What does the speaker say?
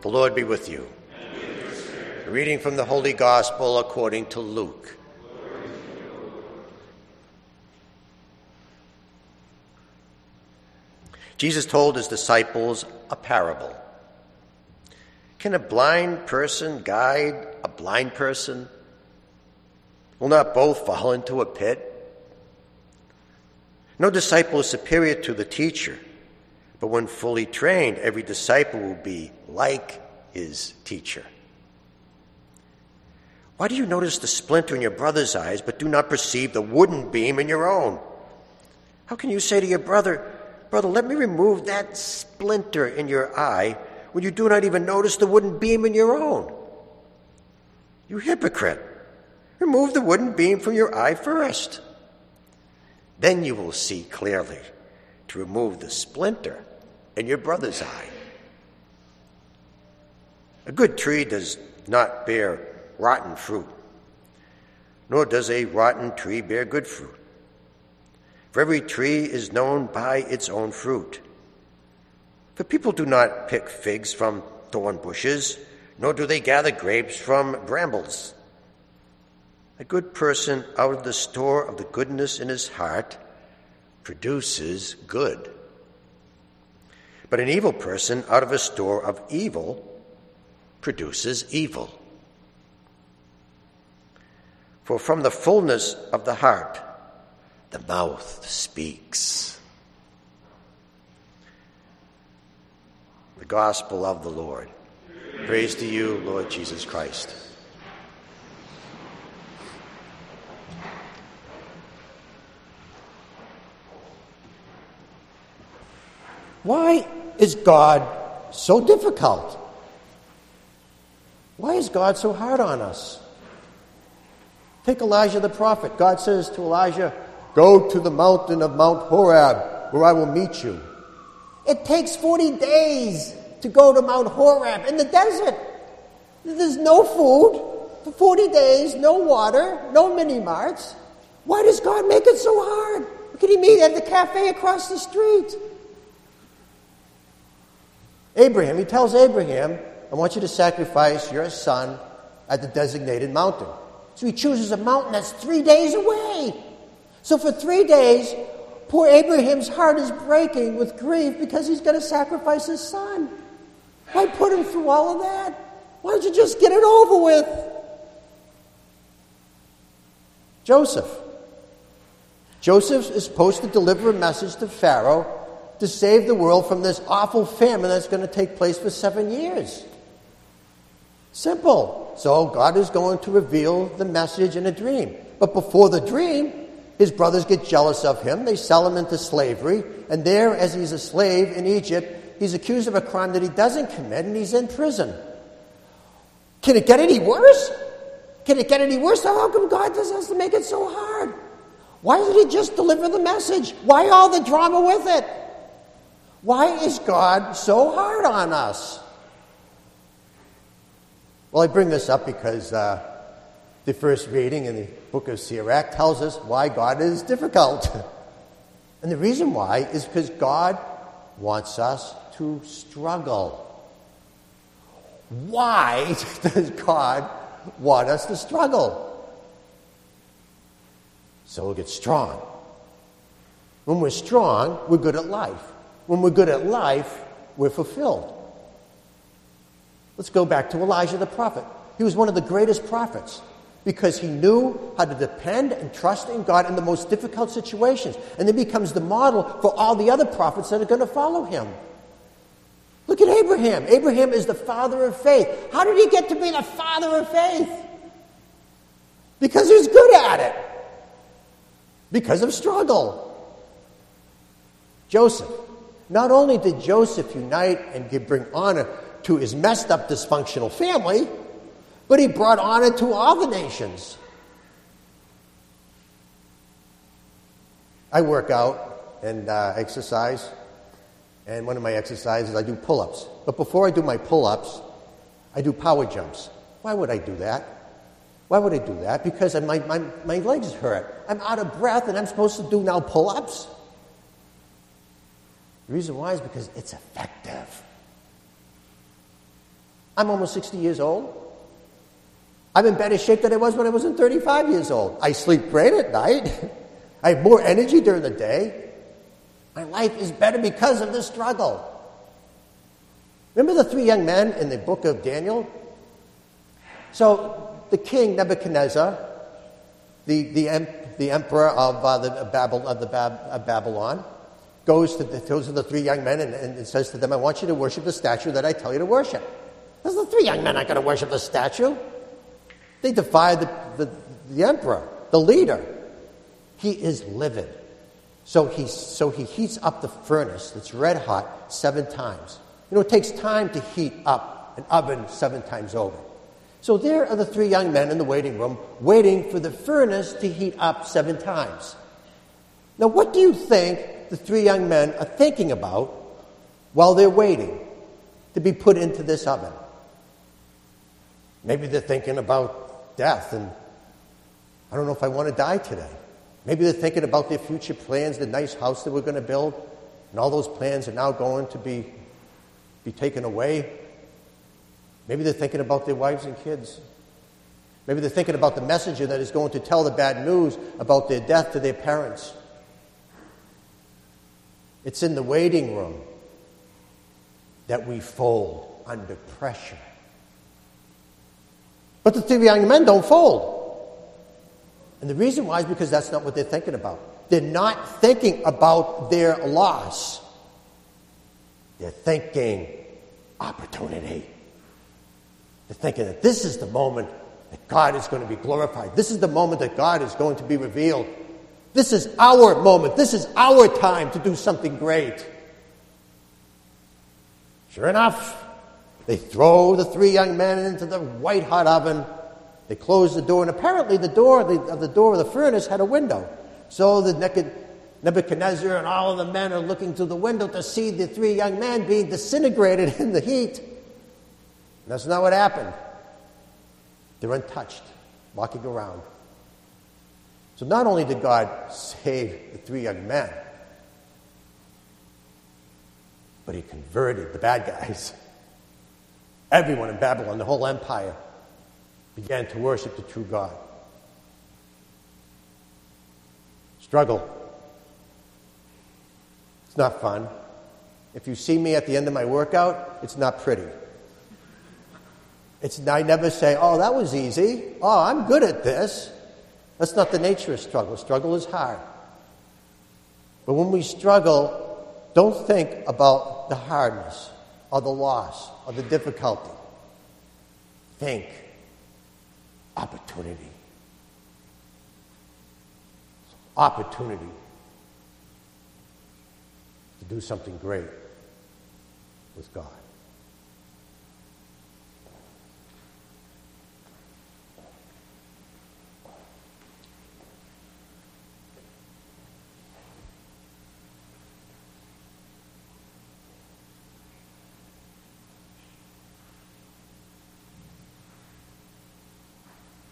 The Lord be with you. A reading from the Holy Gospel according to Luke. Jesus told his disciples a parable. Can a blind person guide a blind person? Will not both fall into a pit? No disciple is superior to the teacher, but when fully trained, every disciple will be like his teacher. Why do you notice the splinter in your brother's eyes, but do not perceive the wooden beam in your own? How can you say to your brother, Brother, let me remove that splinter in your eye when you do not even notice the wooden beam in your own? You hypocrite. Remove the wooden beam from your eye first. Then you will see clearly to remove the splinter in your brother's eye. A good tree does not bear rotten fruit, nor does a rotten tree bear good fruit. For every tree is known by its own fruit. For people do not pick figs from thorn bushes, nor do they gather grapes from brambles. A good person out of the store of the goodness in his heart produces good. But an evil person out of a store of evil produces evil. For from the fullness of the heart, the mouth speaks. The Gospel of the Lord. Praise to you, Lord Jesus Christ. Why is God so difficult? Why is God so hard on us? Take Elijah the prophet. God says to Elijah, Go to the mountain of Mount Horeb, where I will meet you. It takes 40 days to go to Mount Horeb in the desert. There's no food for 40 days, no water, no mini marts. Why does God make it so hard? Could he meet at the cafe across the street? Abraham, he tells Abraham, I want you to sacrifice your son at the designated mountain. So he chooses a mountain that's three days away. So for three days, poor Abraham's heart is breaking with grief because he's going to sacrifice his son. Why put him through all of that? Why don't you just get it over with? Joseph. Joseph is supposed to deliver a message to Pharaoh to save the world from this awful famine that's going to take place for seven years. Simple. So God is going to reveal the message in a dream. But before the dream, his brothers get jealous of him. They sell him into slavery. And there, as he's a slave in Egypt, he's accused of a crime that he doesn't commit and he's in prison. Can it get any worse? Can it get any worse? How come God just has to make it so hard? Why doesn't he just deliver the message? Why all the drama with it? Why is God so hard on us? Well, I bring this up because uh, the first reading in the book of Sirach tells us why God is difficult. and the reason why is because God wants us to struggle. Why does God want us to struggle? So we'll get strong. When we're strong, we're good at life. When we're good at life, we're fulfilled. Let's go back to Elijah the prophet. He was one of the greatest prophets because he knew how to depend and trust in God in the most difficult situations. And then becomes the model for all the other prophets that are going to follow him. Look at Abraham. Abraham is the father of faith. How did he get to be the father of faith? Because he's good at it. Because of struggle. Joseph. Not only did Joseph unite and bring honor to his messed up dysfunctional family, but he brought honor to all the nations. I work out and uh, exercise, and one of my exercises, I do pull ups. But before I do my pull ups, I do power jumps. Why would I do that? Why would I do that? Because my, my, my legs hurt. I'm out of breath, and I'm supposed to do now pull ups. The reason why is because it's effective. I'm almost 60 years old. I'm in better shape than I was when I was in 35 years old. I sleep great at night. I have more energy during the day. My life is better because of this struggle. Remember the three young men in the book of Daniel? So the king Nebuchadnezzar, the, the, the emperor of, uh, the, Babel, of, the Bab, of Babylon, goes to, the, to the three young men and, and says to them, I want you to worship the statue that I tell you to worship. Because the three young men aren't going to worship the statue. They defy the, the, the emperor, the leader. He is livid. So he, so he heats up the furnace that's red hot seven times. You know, it takes time to heat up an oven seven times over. So there are the three young men in the waiting room waiting for the furnace to heat up seven times. Now, what do you think the three young men are thinking about while they're waiting to be put into this oven? Maybe they're thinking about death and I don't know if I want to die today. Maybe they're thinking about their future plans, the nice house that we're going to build, and all those plans are now going to be, be taken away. Maybe they're thinking about their wives and kids. Maybe they're thinking about the messenger that is going to tell the bad news about their death to their parents. It's in the waiting room that we fold under pressure. But the three young men don't fold. And the reason why is because that's not what they're thinking about. They're not thinking about their loss. They're thinking opportunity. They're thinking that this is the moment that God is going to be glorified. This is the moment that God is going to be revealed. This is our moment. This is our time to do something great. Sure enough, they throw the three young men into the white hot oven. They close the door, and apparently the door of the door of the furnace had a window. So the Nebuchadnezzar and all of the men are looking through the window to see the three young men being disintegrated in the heat. That's not what happened. They're untouched, walking around. So not only did God save the three young men, but he converted the bad guys. Everyone in Babylon, the whole empire, began to worship the true God. Struggle. It's not fun. If you see me at the end of my workout, it's not pretty. It's, I never say, oh, that was easy. Oh, I'm good at this. That's not the nature of struggle. Struggle is hard. But when we struggle, don't think about the hardness or the loss or the difficulty. Think opportunity. Opportunity to do something great with God.